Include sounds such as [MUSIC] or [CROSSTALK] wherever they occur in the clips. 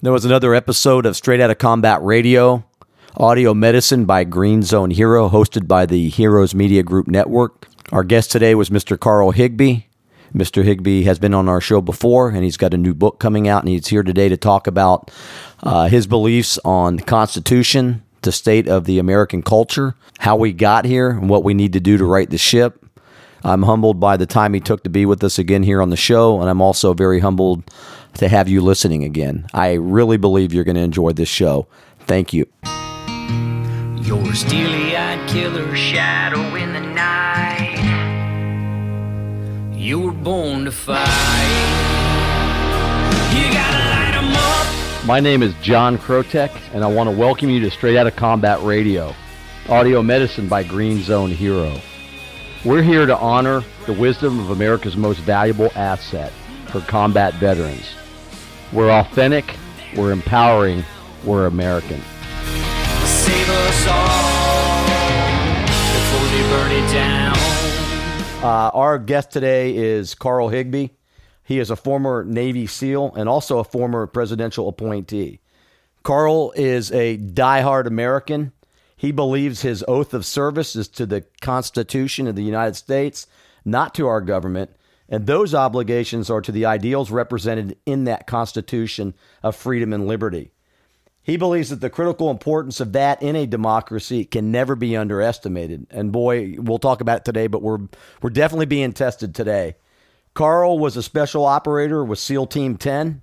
There was another episode of Straight Outta Combat Radio, Audio Medicine by Green Zone Hero, hosted by the Heroes Media Group Network. Our guest today was Mr. Carl Higbie. Mr. Higbie has been on our show before, and he's got a new book coming out, and he's here today to talk about uh, his beliefs on the Constitution, the state of the American culture, how we got here, and what we need to do to right the ship. I'm humbled by the time he took to be with us again here on the show, and I'm also very humbled to have you listening again. I really believe you're going to enjoy this show. Thank you. Your steely eyed killer shadow in the night. You were born to fight. You gotta light 'em up. My name is John Krotek, and I want to welcome you to Straight Outta Combat Radio, audio medicine by Green Zone Hero. We're here to honor the wisdom of America's most valuable asset for combat veterans. We're authentic, we're empowering, we're American. Save us all before they burn it down. Uh, our guest today is Carl Higbie. He is a former Navy SEAL and also a former presidential appointee. Carl is a diehard American. He believes his oath of service is to the Constitution of the United States, not to our government, and those obligations are to the ideals represented in that Constitution of freedom and liberty. He believes that the critical importance of that in a democracy can never be underestimated. And boy, we'll talk about it today, but we're we're definitely being tested today. Carl was a special operator with SEAL Team 10,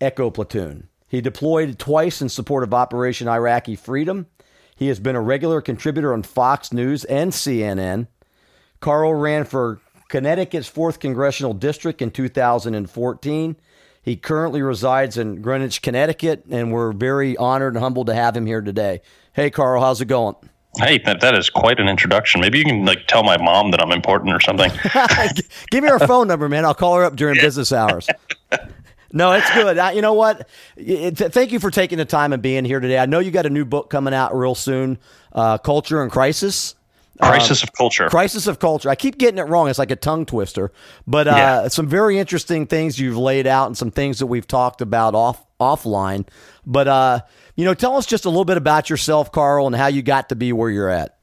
Echo Platoon. He deployed twice in support of Operation Iraqi Freedom. He has been a regular contributor on Fox News and CNN. Carl ran for Connecticut's 4th Congressional District in 2014. He currently resides in Greenwich, Connecticut, and we're very honored and humbled to have him here today. Hey, Carl, how's it going? Hey, that, that is quite an introduction. Maybe you can like tell my mom that I'm important or something. [LAUGHS] [LAUGHS] Give me her phone number, man. I'll call her up during business hours. No, it's good. I, you know what? It, thank you for taking the time and being here today. I know you got a new book coming out real soon, uh, Culture and Crisis. Crisis um, of Culture. Crisis of Culture. I keep getting it wrong. It's like a tongue twister, but uh, yeah. some very interesting things you've laid out and some things that we've talked about off offline. But uh, you know, tell us just a little bit about yourself, Carl, and how you got to be where you're at.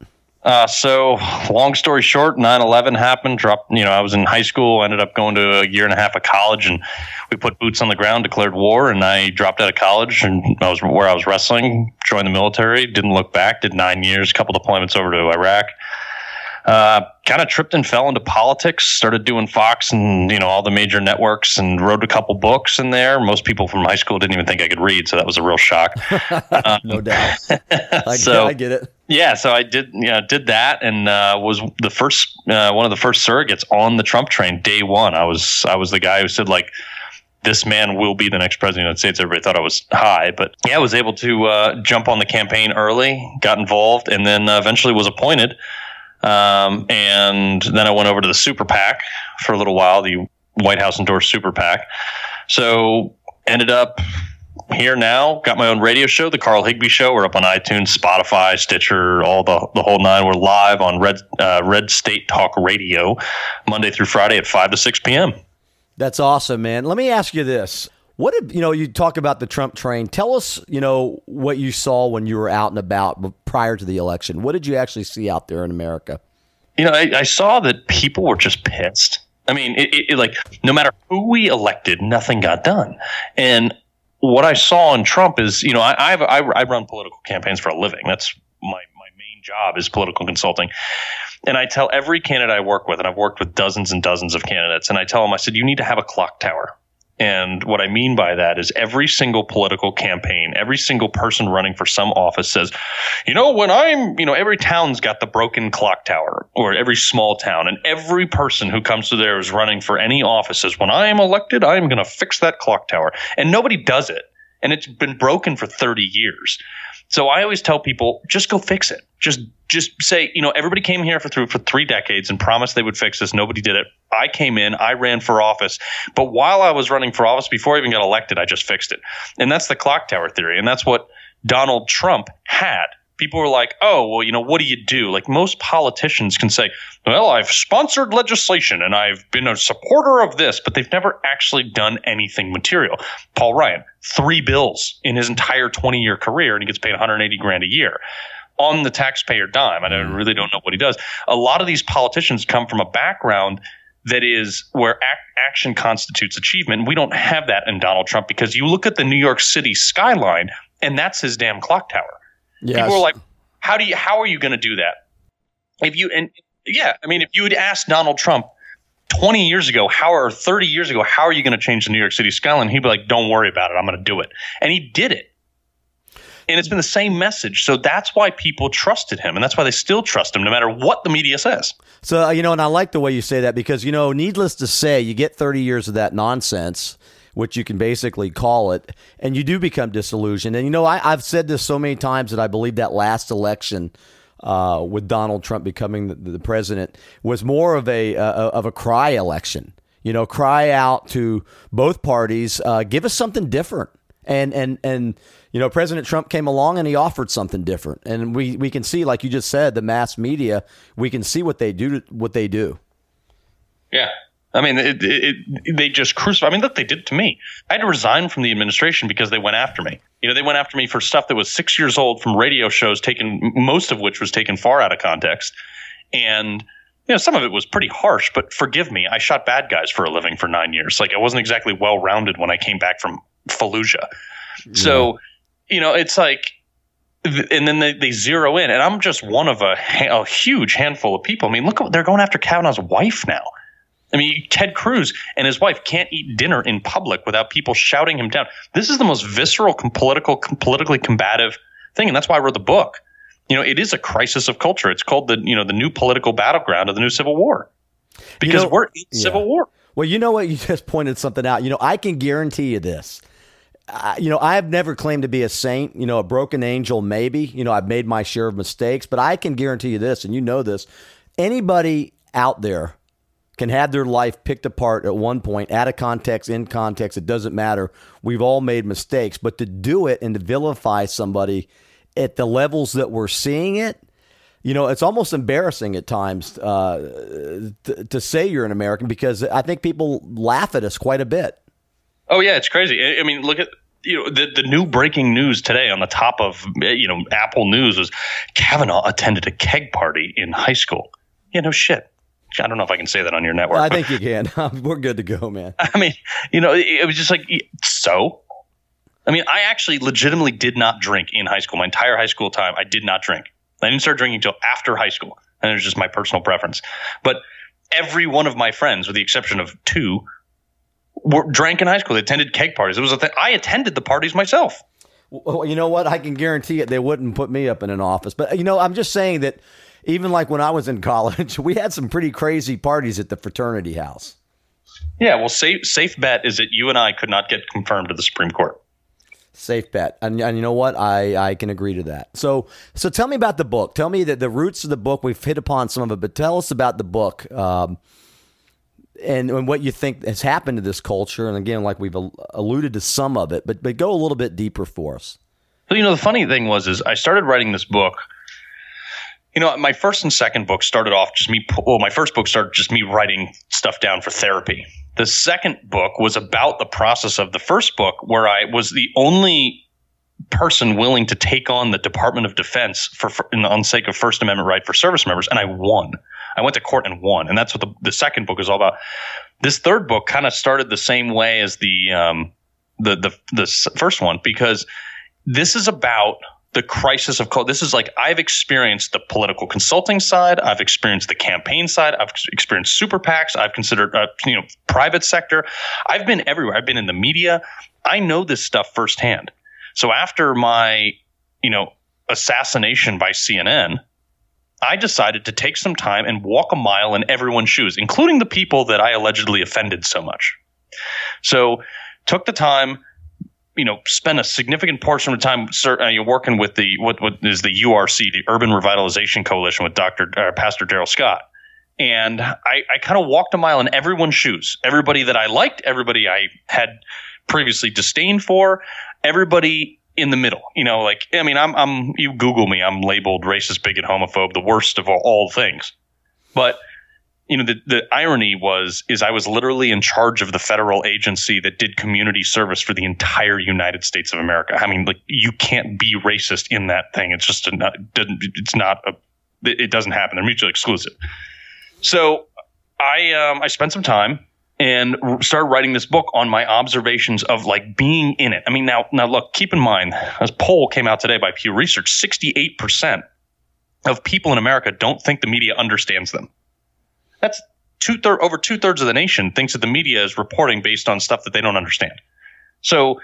Uh, so long story short, 9-11 happened. Dropped, you know, I was in high school, ended up going to a year and a half of college and we put boots on the ground, declared war. And I dropped out of college and I was where I was wrestling, joined the military, didn't look back, did nine years, couple deployments over to Iraq. Uh, kind of tripped and fell into politics. Started doing Fox and you know all the major networks, and wrote a couple books in there. Most people from high school didn't even think I could read, so that was a real shock. [LAUGHS] no doubt. [LAUGHS] I, so, I get it. Yeah, so I did, you know, did that, and uh, was the first, uh, one of the first surrogates on the Trump train. Day one, I was, I was the guy who said like, this man will be the next president of the United States. Everybody thought I was high, but yeah, I was able to uh, jump on the campaign early, got involved, and then uh, eventually was appointed. Um, and then I went over to the super PAC for a little while, the White House endorsed super PAC. So ended up here now. Got my own radio show, the Carl Higbie Show. We're up on iTunes, Spotify, Stitcher, all the the whole nine. We're live on Red uh, Red State Talk Radio, Monday through Friday at five to six p.m. That's awesome, man. Let me ask you this: what did you know? You talk about the Trump train. Tell us, you know, what you saw when you were out and about prior to the election. What did you actually see out there in America? You know, I, I saw that people were just pissed. I mean, it, it, like no matter who we elected, nothing got done. And what I saw in Trump is, you know, I, I've, I, I run political campaigns for a living. That's my my main job is political consulting. And I tell every candidate I work with, and I've worked with dozens and dozens of candidates, and I tell them, I said, you need to have a clock tower. And what I mean by that is every single political campaign, every single person running for some office says, you know, when I'm, you know, every town's got the broken clock tower or every small town. And every person who comes to there is running for any office says, when I am elected, I am going to fix that clock tower. And nobody does it. And it's been broken for 30 years. So I always tell people, just go fix it. Just just say, you know, everybody came here for through for three decades and promised they would fix this. Nobody did it. I came in, I ran for office, but while I was running for office, before I even got elected, I just fixed it. And that's the clock tower theory, and that's what Donald Trump had people were like, oh, well, you know, what do you do? Like most politicians can say, well, I've sponsored legislation and I've been a supporter of this, but they've never actually done anything material. Paul Ryan, three bills in his entire 20 year career, and he gets paid 180 grand a year on the taxpayer dime. And I Mm. really don't know what he does. A lot of these politicians come from a background that is where ac- action constitutes achievement. We don't have that in Donald Trump because you look at the New York City skyline and that's his damn clock tower. Yes. People are like, how do you, how are you going to do that? If you, and yeah, I mean, if you had asked Donald Trump 20 years ago, how or 30 years ago, how are you going to change the New York City skyline? He'd be like, don't worry about it. I'm going to do it. And he did it. And it's been the same message. So that's why people trusted him. And that's why they still trust him, no matter what the media says. So, uh, you know, and I like the way you say that because, you know, needless to say, you get 30 years of that nonsense, which you can basically call it, and you do become disillusioned. And, you know, I, I've said this so many times that I believe that last election uh, with Donald Trump becoming the, the president was more of a, uh, of a cry election. You know, cry out to both parties, uh, give us something different. And, and, and, you know, President Trump came along and he offered something different. And we, we can see, like you just said, the mass media, we can see what they do, what they do. Yeah. I mean, it, it, it, they just crucify. I mean, look, they did it to me. I had to resign from the administration because they went after me. You know, they went after me for stuff that was six years old from radio shows, taken most of which was taken far out of context, and you know, some of it was pretty harsh. But forgive me, I shot bad guys for a living for nine years. Like, I wasn't exactly well rounded when I came back from Fallujah. Mm-hmm. So, you know, it's like, and then they, they zero in, and I'm just one of a, a huge handful of people. I mean, look, they're going after Kavanaugh's wife now. I mean, Ted Cruz and his wife can't eat dinner in public without people shouting him down. This is the most visceral, com- political, politically combative thing, and that's why I wrote the book. You know, it is a crisis of culture. It's called the you know the new political battleground of the new civil war because know- we're in yeah. civil war. Well, you know what? You just pointed something out. You know, I can guarantee you this. I, you know, I have never claimed to be a saint, you know, a broken angel, maybe. You know, I've made my share of mistakes, but I can guarantee you this, and you know this anybody out there can have their life picked apart at one point, out of context, in context, it doesn't matter. We've all made mistakes, but to do it and to vilify somebody at the levels that we're seeing it, you know, it's almost embarrassing at times uh, to, to say you're an American because I think people laugh at us quite a bit. Oh yeah, it's crazy. I, I mean, look at you know the the new breaking news today on the top of you know Apple News was Kavanaugh attended a keg party in high school. Yeah, no shit. I don't know if I can say that on your network. I think [LAUGHS] you can. [LAUGHS] We're good to go, man. [LAUGHS] I mean, you know, it, was just like so. I mean, I actually legitimately did not drink in high school. My entire high school time, I did not drink. I didn't start drinking until after high school, and it was just my personal preference. But every one of my friends, with the exception of two, were drank in high school. They attended keg parties. It was a thing. I attended the parties myself. Well, you know what? I can guarantee it. They wouldn't put me up in an office. But, you know, I'm just saying that even like when I was in [LAUGHS] college, we had some pretty crazy parties at the fraternity house. Yeah, well, safe safe bet is that you and I could not get confirmed to the Supreme Court. Safe bet. And, and you know what? I, I can agree to that. So so tell me about the book. Tell me that the roots of the book. We've hit upon some of it, but tell us about the book um, and, and what you think has happened to this culture. And again, like we've al- alluded to some of it, but but go a little bit deeper for us. So you know, the funny thing was, is I started writing this book. You know, my first and second book started off just me. Well, my first book started just me writing stuff down for therapy. The second book was about the process of the first book, where I was the only person willing to take on the Department of Defense for, for in the, on sake of First Amendment right for service members, and I won. I went to court and won, and that's what the, the second book is all about. This third book kind of started the same way as the um, the the the first one because this is about the crisis of cult. This is like I've experienced the political consulting side. I've experienced the campaign side. I've experienced super PACs. I've considered uh, you know private sector. I've been everywhere. I've been in the media. I know this stuff firsthand. So after my you know assassination by CNN, I decided to take some time and walk a mile in everyone's shoes, including the people that I allegedly offended so much. So took the time you know, spend a significant portion of time uh, you're working with the what what is the URC, the Urban Revitalization Coalition, with Doctor uh, Pastor Darrell Scott, and I, I kind of walked a mile in everyone's shoes. Everybody that I liked, everybody I had previously disdained for, everybody in the middle. You know, like I mean, I'm I'm you Google me, I'm labeled racist, bigot, homophobe, the worst of all, all things. But you know, the the irony was is I was literally in charge of the federal agency that did community service for the entire United States of America. I mean, like you can't be racist in that thing. It's just a, it's not a it doesn't happen. They're mutually exclusive. So I um, I spent some time and started writing this book on my observations of like being in it. I mean, now now look, keep in mind, as poll came out today by Pew Research, sixty eight percent of people in America don't think the media understands them. That's two third over two thirds of the nation thinks that the media is reporting based on stuff that they don't understand. So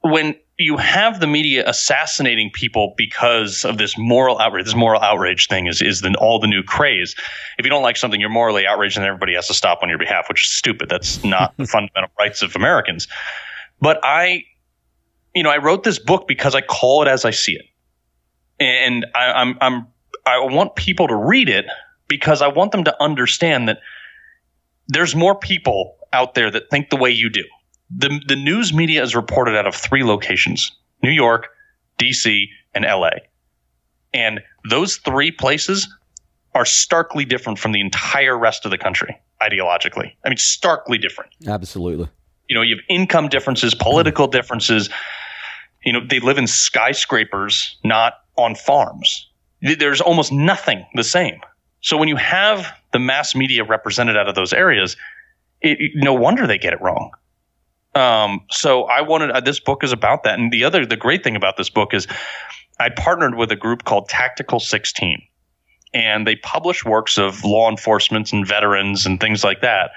when you have the media assassinating people because of this moral outrage. This moral outrage thing is is the, all the new craze. If you don't like something, you're morally outraged, and everybody has to stop on your behalf, which is stupid. That's not [LAUGHS] the fundamental rights of Americans. But I, you know, I wrote this book because I call it as I see it, and I, I'm I'm I want people to read it because I want them to understand that there's more people out there that think the way you do the the news media is reported out of three locations: New York, D.C., and L.A. And those three places are starkly different from the entire rest of the country ideologically. I mean, starkly different. Absolutely. You know, you have income differences, political differences. You know, they live in skyscrapers, not on farms. There's almost nothing the same. So when you have the mass media represented out of those areas, it, no wonder they get it wrong. Um, so I wanted uh, this book is about that. And the other, the great thing about this book is I partnered with a group called Tactical 16, and they publish works of law enforcement and veterans and things like that,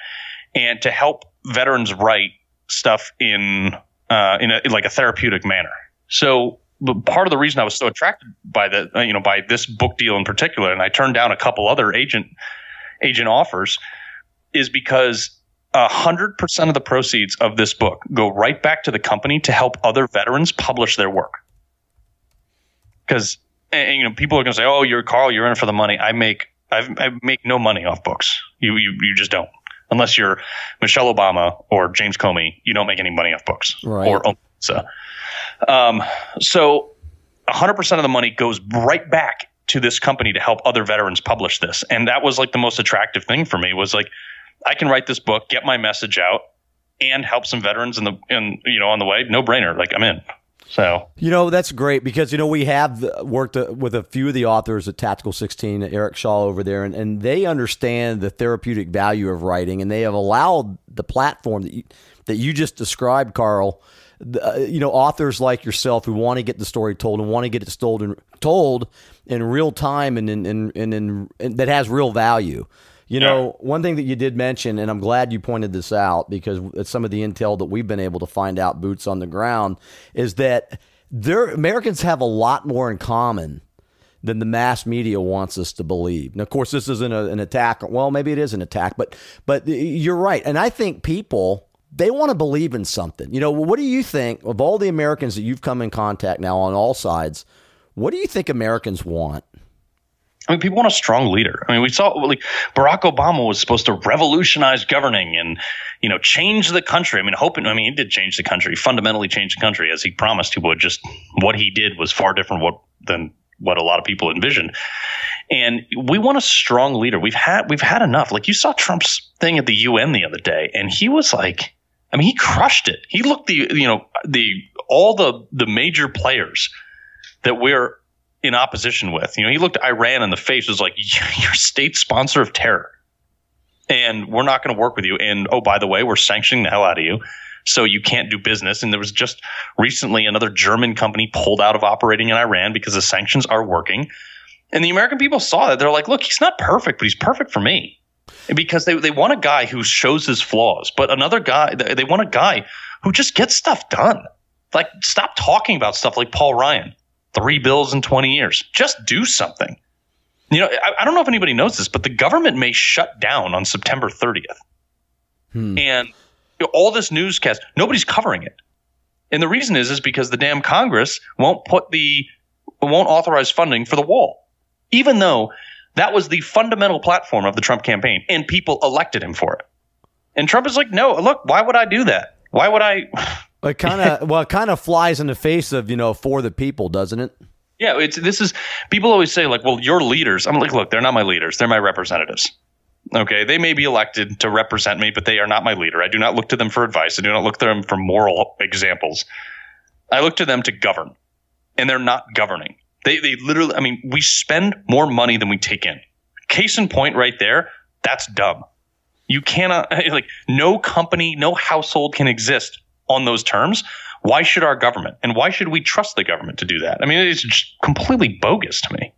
and to help veterans write stuff in uh, in, a, in like a therapeutic manner. So part of the reason I was so attracted by the uh, you know by this book deal in particular, and I turned down a couple other agent agent offers, is because hundred percent of the proceeds of this book go right back to the company to help other veterans publish their work. Because you know people are going to say, "Oh, you're Carl, you're in it for the money." I make I've, I make no money off books. You you you just don't. Unless you're Michelle Obama or James Comey, you don't make any money off books right. or. Um, so 100% of the money goes right back to this company to help other veterans publish this. And that was like the most attractive thing for me was like, I can write this book, get my message out, and help some veterans in the in you know on the way. No brainer. Like I'm in. So you know that's great because you know we have worked uh, with a few of the authors at Tactical 16, Eric Shaw over there, and, and they understand the therapeutic value of writing, and they have allowed the platform that you, that you just described, Carl. Uh, you know, authors like yourself who want to get the story told and want to get it told in, told in real time and in, in, in, in, in that has real value. You know, one thing that you did mention, and I'm glad you pointed this out because it's some of the intel that we've been able to find out, boots on the ground, is that there Americans have a lot more in common than the mass media wants us to believe. And of course, this isn't a, an attack. Well, maybe it is an attack, but but you're right. And I think people they want to believe in something. You know, what do you think of all the Americans that you've come in contact now on all sides? What do you think Americans want? I mean, people want a strong leader. I mean, we saw like Barack Obama was supposed to revolutionize governing and, you know, change the country. I mean, hoping, I mean, he did change the country, fundamentally change the country as he promised he would. Just what he did was far different what, than what a lot of people envisioned. And we want a strong leader. We've had, we've had enough. Like you saw Trump's thing at the UN the other day and he was like, I mean, he crushed it. He looked the, you know, the, all the, the major players that we're in opposition with. You know, he looked Iran in the face, was like, [LAUGHS] "You're state sponsor of terror, and we're not going to work with you." And oh, by the way, we're sanctioning the hell out of you, so you can't do business. And there was just recently another German company pulled out of operating in Iran because the sanctions are working. And the American people saw that. They're like, "Look, he's not perfect, but he's perfect for me." Because they, they want a guy who shows his flaws, but another guy, they want a guy who just gets stuff done. Like, stop talking about stuff like Paul Ryan three bills in 20 years. Just do something. You know, I, I don't know if anybody knows this, but the government may shut down on September 30th. Hmm. And you know, all this newscast, nobody's covering it. And the reason is is because the damn Congress won't put the won't authorize funding for the wall. Even though that was the fundamental platform of the Trump campaign and people elected him for it. And Trump is like, "No, look, why would I do that? Why would I [LAUGHS] It kind of well, it kind of flies in the face of you know for the people, doesn't it? Yeah, it's this is people always say like, well, your leaders. I'm like, look, they're not my leaders; they're my representatives. Okay, they may be elected to represent me, but they are not my leader. I do not look to them for advice. I do not look to them for moral examples. I look to them to govern, and they're not governing. They they literally. I mean, we spend more money than we take in. Case in point, right there. That's dumb. You cannot [LAUGHS] like no company, no household can exist on those terms. Why should our government and why should we trust the government to do that? I mean, it's just completely bogus to me.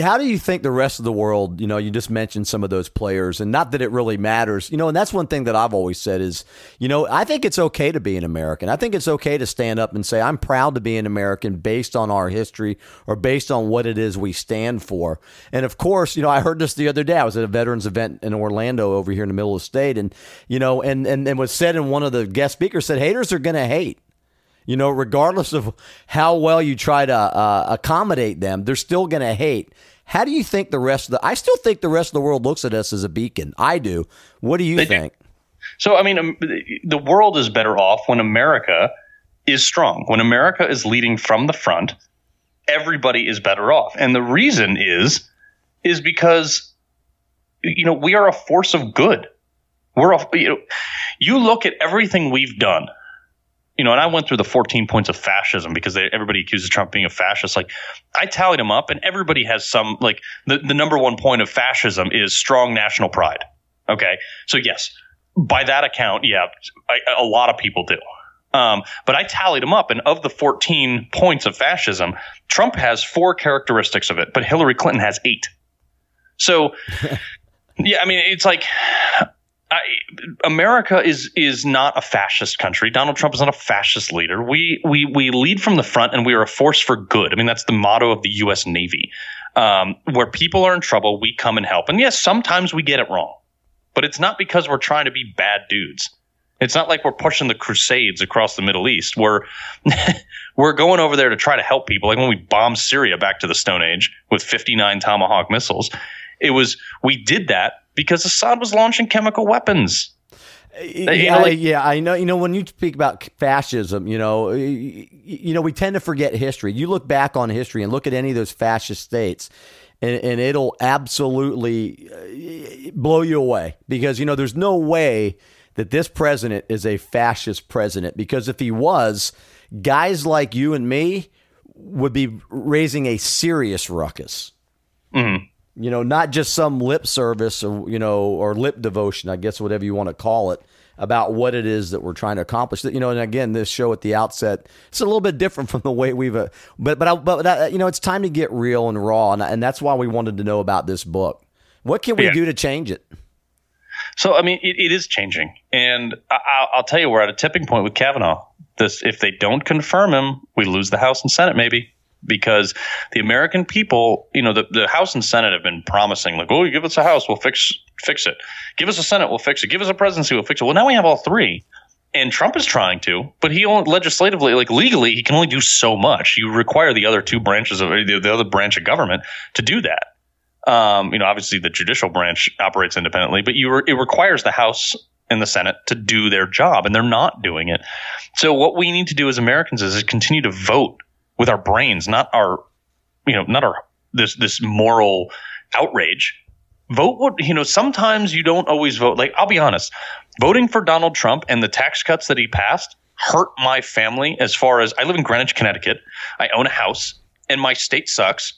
How do you think the rest of the world, you know, you just mentioned some of those players and not that it really matters, you know, and that's one thing that I've always said is, you know, I think it's okay to be an American. I think it's okay to stand up and say, I'm proud to be an American based on our history or based on what it is we stand for. And of course, you know, I heard this the other day. I was at a veterans event in Orlando over here in the middle of the state and, you know, and, and, and was said in one of the guest speakers said, haters are going to hate. You know, regardless of how well you try to uh, accommodate them, they're still going to hate. How do you think the rest of the? I still think the rest of the world looks at us as a beacon. I do. What do you they think? Do. So, I mean, um, the world is better off when America is strong. When America is leading from the front, everybody is better off. And the reason is, is because, you know, we are a force of good. We're a, you know, you look at everything we've done you know, and I went through the 14 points of fascism because they, everybody accuses Trump being a fascist. Like, I tallied them up, and everybody has some, like, the, the number one point of fascism is strong national pride. Okay. So, yes, by that account, yeah, I, a lot of people do. Um, but I tallied them up, and of the 14 points of fascism, Trump has four characteristics of it, but Hillary Clinton has eight. So, [LAUGHS] yeah, I mean, it's like I, America is is not a fascist country. Donald Trump is not a fascist leader. We we we lead from the front, and we are a force for good. I mean, that's the motto of the U.S. Navy. Um, where people are in trouble, we come and help. And yes, sometimes we get it wrong, but it's not because we're trying to be bad dudes. It's not like we're pushing the Crusades across the Middle East. We're [LAUGHS] we're going over there to try to help people. Like when we bombed Syria back to the Stone Age with 59 Tomahawk missiles, it was we did that because Assad was launching chemical weapons. Yeah, you know, like, yeah, I know. You know, when you speak about fascism, you know, you know, we tend to forget history. You look back on history and look at any of those fascist states, and, and it'll absolutely uh, blow you away because you know there's no way that this president is a fascist president because if he was, guys like you and me would be raising a serious ruckus. Mm-hmm you know, not just some lip service or, you know, or lip devotion, I guess, whatever you want to call it, about what it is that we're trying to accomplish. You know, and again, this show at the outset, it's a little bit different [LAUGHS] from the way we've, uh, but, but, I, but, uh, you know, it's time to get real and raw. And, and that's why we wanted to know about this book. What can we yeah. do to change it? So, I mean, it, it is changing. And I, will tell you, we're at a tipping point with Kavanaugh. This, if they don't confirm him, we lose the House and Senate, maybe because the American people, you know, the, the House and Senate have been promising, like, oh, you give us a House, we'll fix fix it. Give us a Senate, we'll fix it. Give us a presidency, we'll fix it. Well, now we have all three. And Trump is trying to, but he only legislatively, like legally, he can only do so much. You require the other two branches of the, the other branch of government to do that. Um, you know, obviously the judicial branch operates independently, but you re- it requires the House and the Senate to do their job, and they're not doing it. So what we need to do as Americans is continue to vote with our brains, not our, you know, not our this this moral outrage. Vote what you know. Sometimes you don't always vote. Like I'll be honest, voting for Donald Trump and the tax cuts that he passed hurt my family. As far as I live in Greenwich, Connecticut, I own a house, and my state sucks.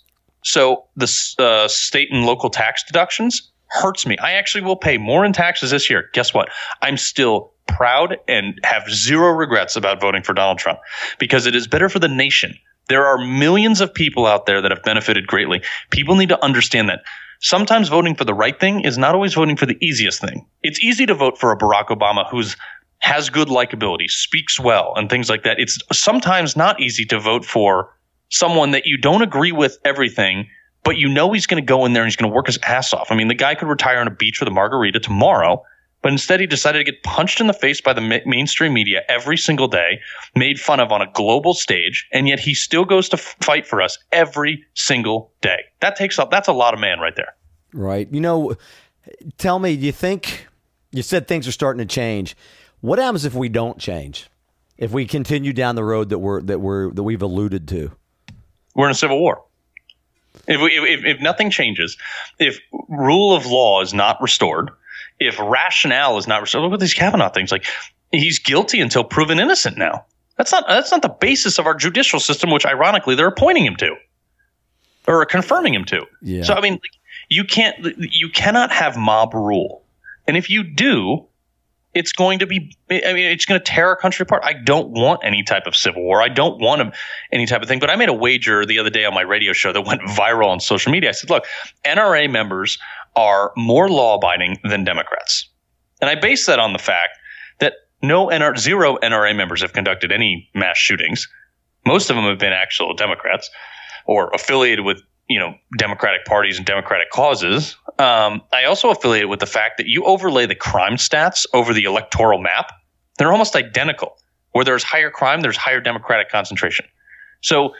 So the uh, state and local tax deductions hurts me. I actually will pay more in taxes this year. Guess what? I'm still proud and have zero regrets about voting for Donald Trump because it is better for the nation there are millions of people out there that have benefited greatly. People need to understand that sometimes voting for the right thing is not always voting for the easiest thing. It's easy to vote for a Barack Obama who's has good likability, speaks well, and things like that. It's sometimes not easy to vote for someone that you don't agree with everything, but you know he's going to go in there and he's going to work his ass off. I mean, the guy could retire on a beach with a margarita tomorrow but instead, he decided to get punched in the face by the ma- mainstream media every single day, made fun of on a global stage, and yet he still goes to f- fight for us every single day. That takes up. That's a lot of man right there. Right. You know, tell me, do you think you said things are starting to change? What happens if we don't change? If we continue down the road that we're that we're that we've alluded to, we're in a civil war. If, we, if, if nothing changes, if rule of law is not restored, if rationale is not restored, look at these Kavanaugh things. Like he's guilty until proven innocent. Now that's not that's not the basis of our judicial system, which ironically they're appointing him to or confirming him to. Yeah. So I mean, you can't you cannot have mob rule, and if you do, it's going to be i mean it's going to tear our country apart. I don't want any type of civil war. I don't want any type of thing. But i made a wager the other day on my radio show that went [LAUGHS] viral on social media. I said look nra members are more law abiding than democrats. And i base that on the fact that no NR, zero nra members have conducted any mass shootings. Most of them have been actual democrats or affiliated with you know democratic parties and democratic causes. Um, i also affiliate with the fact that you overlay the crime stats over the electoral map. They're almost identical. Where there's higher crime there's higher democratic concentration. So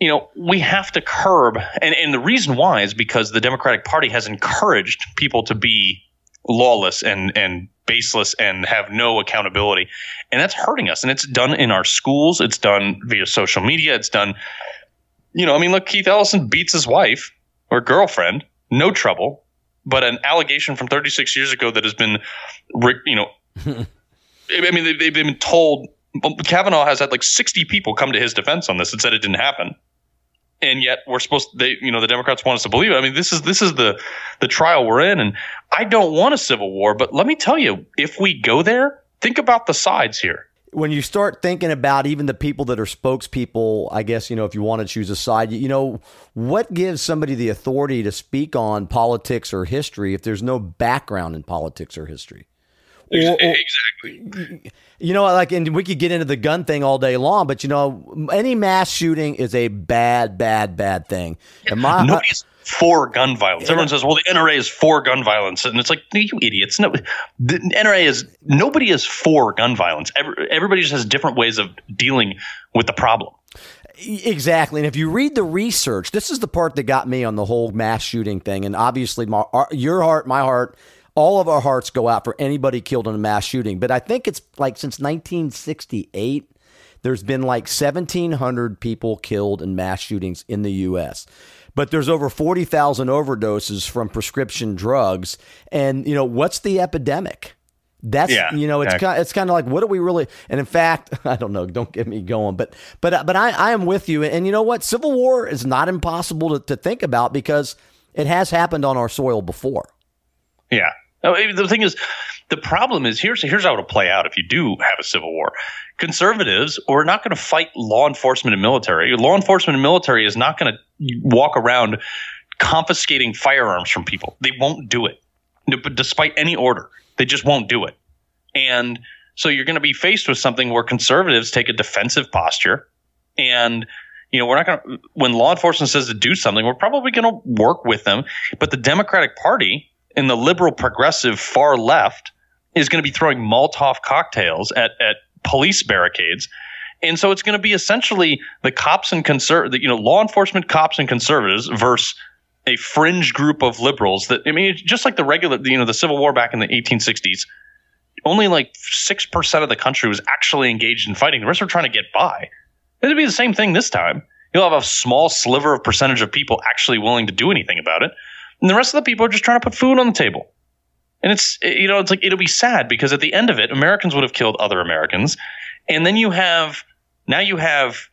you know we have to curb and, and the reason why is because the democratic party has encouraged people to be lawless and and baseless and have no accountability. And that's hurting us. And it's done in our schools. It's done via social media. It's done you know, I mean, look, Keith Ellison beats his wife or girlfriend, no trouble, but an allegation from 36 years ago that has been, you know, [LAUGHS] I mean, they've been told. Kavanaugh has had like 60 people come to his defense on this and said it didn't happen. And yet we're supposed to, they, you know, the Democrats want us to believe it. I mean, this is, this is the, the trial we're in. And I don't want a civil war, but let me tell you, if we go there, think about the sides here when you start thinking about even the people that are spokespeople, I guess, you know, if you want to choose a side, you know, what gives somebody the authority to speak on politics or history if there's no background in politics or history? Exactly. You know, like, and we could get into the gun thing all day long, but you know, any mass shooting is a bad, bad, bad thing. And my, Nobody's for gun violence. Everyone says, "Well, the NRA is for gun violence," and it's like, no, you idiots! No, the NRA is nobody is for gun violence. Every, everybody just has different ways of dealing with the problem. Exactly. And if you read the research, this is the part that got me on the whole mass shooting thing. And obviously, my, our, your heart, my heart, all of our hearts go out for anybody killed in a mass shooting. But I think it's like since 1968, there's been like 1,700 people killed in mass shootings in the U.S but there's over 40,000 overdoses from prescription drugs. And, you know, what's the epidemic? That's yeah, you know it's kind of, it's kind of like what do we really and in fact [LAUGHS] I don't know don't get me going but but but I, I am with you and you know what civil war is not impossible to, to think about because it has happened on our soil before. Yeah, the thing is, the problem is here's here's how it'll play out if you do have a civil war. Conservatives are not going to fight law enforcement and military. Law enforcement and military is not going to walk around confiscating firearms from people. They won't do it, despite any order. They just won't do it. And so you're going to be faced with something where conservatives take a defensive posture and you know, we're not going to, when law enforcement says to do something, we're probably going to work with them. But the Democratic Party and the liberal progressive far left is going to be throwing Molotov cocktails at, at police barricades. And so it's going to be essentially the cops and conser- the, you know, law enforcement cops and conservatives versus a fringe group of liberals that, I mean, just like the regular, you know, the Civil War back in the 1860s, only like 6% of the country was actually engaged in fighting. The rest were trying to get by. It'd be the same thing this time. You'll have a small sliver of percentage of people actually willing to do anything about it. And the rest of the people are just trying to put food on the table. And it's, you know, it's like, it'll be sad because at the end of it, Americans would have killed other Americans. And then you have, now you have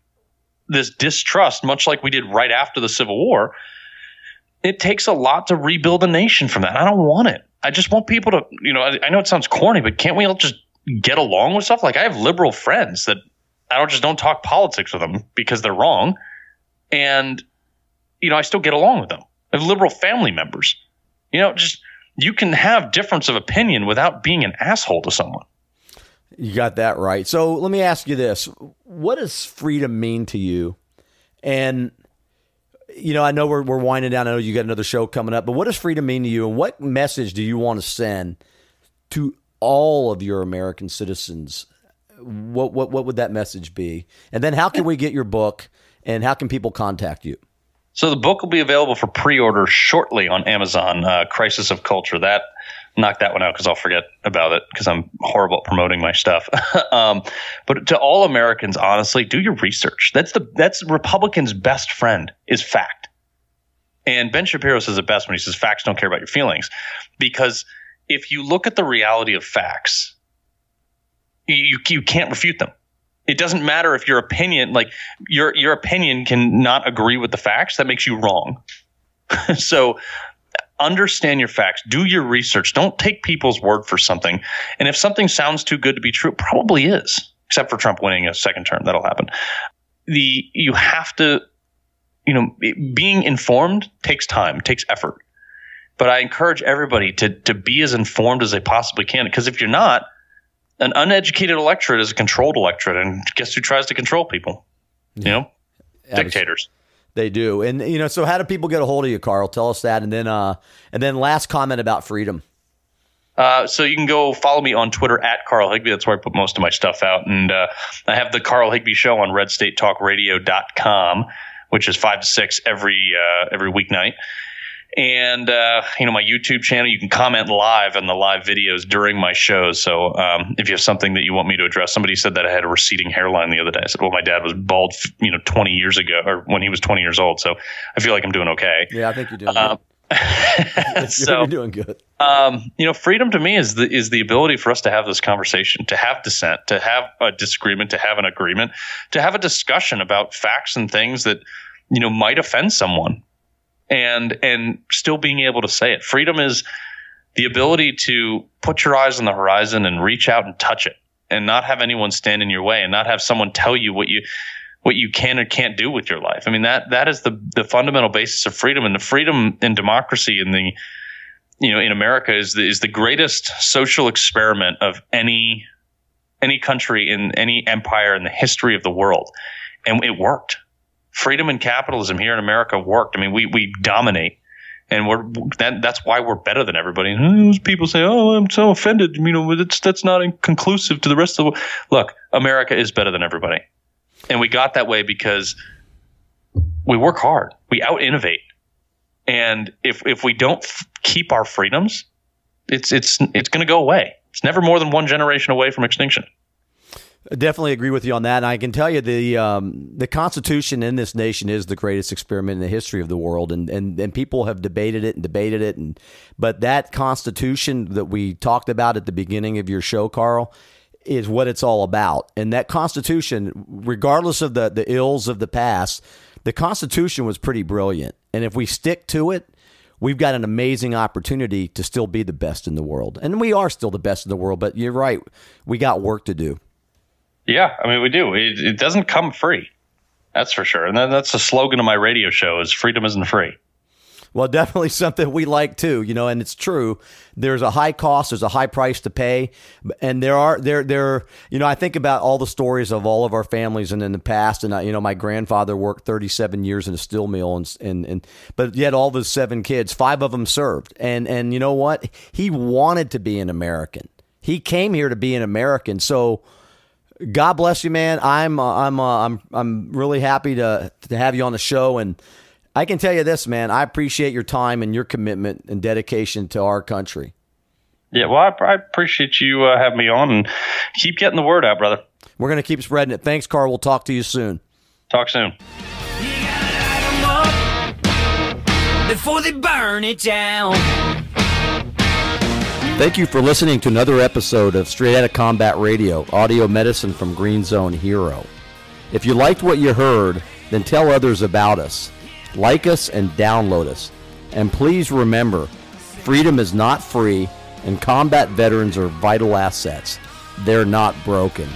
this distrust, much like we did right after the Civil War. It takes a lot to rebuild a nation from that. I don't want it. I just want people to, you know, I, I know it sounds corny, but can't we all just get along with stuff? Like I have liberal friends that I don't just don't talk politics with them because they're wrong. And, you know, I still get along with them. Have liberal family members. You know, just you can have difference of opinion without being an asshole to someone. You got that right. So let me ask you this. What does freedom mean to you? And you know, I know we're we're winding down. I know you got another show coming up, but what does freedom mean to you and what message do you want to send to all of your American citizens? What what what would that message be? And then how can we get your book and how can people contact you? So the book will be available for pre-order shortly on Amazon. Uh, Crisis of Culture. That knock that one out because I'll forget about it because I'm horrible at promoting my stuff. [LAUGHS] um, but to all Americans, honestly, do your research. That's the that's Republicans' best friend is fact. And Ben Shapiro says it best when he says facts don't care about your feelings, because if you look at the reality of facts, you you can't refute them. It doesn't matter if your opinion, like your your opinion, can not agree with the facts. That makes you wrong. [LAUGHS] so understand your facts, do your research. Don't take people's word for something. And if something sounds too good to be true, it probably is, except for Trump winning a second term. That'll happen. The you have to, you know, being informed takes time, takes effort. But I encourage everybody to to be as informed as they possibly can. Because if you're not, an uneducated electorate is a controlled electorate, and guess who tries to control people? You know, dictators. They do. And you know, so how do people get a hold of you, Carl? Tell us that. And then uh and then last comment about freedom. Uh, so you can go follow me on Twitter at Carl Higbie. That's where I put most of my stuff out. And uh, I have the Carl Higbie Show on RedStateTalkRadio.com, which is five to six every uh, every weeknight and uh, you know my YouTube channel. You can comment live on the live videos during my shows. So um, if you have something that you want me to address, somebody said that I had a receding hairline the other day. I said, well, my dad was bald, you know, 20 years ago, or when he was 20 years old. So I feel like I'm doing okay. Yeah, I think you're doing. Um, [LAUGHS] [LAUGHS] good. so you're doing good. Um, you know, freedom to me is the is the ability for us to have this conversation, to have dissent, to have a disagreement, to have an agreement, to have a discussion about facts and things that you know might offend someone and and still being able to say it. Freedom is the ability to put your eyes on the horizon and reach out and touch it and not have anyone stand in your way and not have someone tell you what you what you can or can't do with your life. I mean that that is the the fundamental basis of freedom and the freedom and democracy in the you know in America is the, is the greatest social experiment of any any country in any empire in the history of the world and it worked freedom and capitalism here in America worked. I mean, we we dominate, and we're that that's why we're better than everybody. And people say, "Oh, I'm so offended." You know, that's that's not conclusive to the rest of the world. Look, America is better than everybody, and we got that way because we work hard. We out innovate, and if if we don't f- keep our freedoms, it's it's it's going to go away. It's never more than one generation away from extinction. Definitely agree with you on that. And I can tell you the um, the Constitution in this nation is the greatest experiment in the history of the world, and, and and people have debated it and debated it, and but that Constitution that we talked about at the beginning of your show, Carl, is what it's all about. And that Constitution, regardless of the the ills of the past, the Constitution was pretty brilliant. And if we stick to it, we've got an amazing opportunity to still be the best in the world. And we are still the best in the world, but you're right, we got work to do. Yeah, I mean we do. It, it doesn't come free. That's for sure. And then that's the slogan of my radio show is freedom isn't free. Well, definitely something we like too, you know, and it's true. There's a high cost, there's a high price to pay, and there are there there you know, I think about all the stories of all of our families and in the past and I, you know, my grandfather worked 37 years in a steel mill and and, and but yet all the seven kids, five of them served. And and you know what? He wanted to be an American. He came here to be an American. So God bless you, man. I'm uh, I'm uh, I'm I'm really happy to to have you on the show, and I can tell you this, man. I appreciate your time and your commitment and dedication to our country. Yeah, well, I, I appreciate you uh, having me on, and keep getting the word out, brother. We're gonna keep spreading it. Thanks, Carl. We'll talk to you soon. Talk soon. Before they burn it down. Thank you for listening to another episode of Straight Outta Combat Radio, audio medicine from Green Zone Hero. If you liked what you heard, then tell others about us. Like us and download us. And please remember, freedom is not free, and combat veterans are vital assets. They're not broken.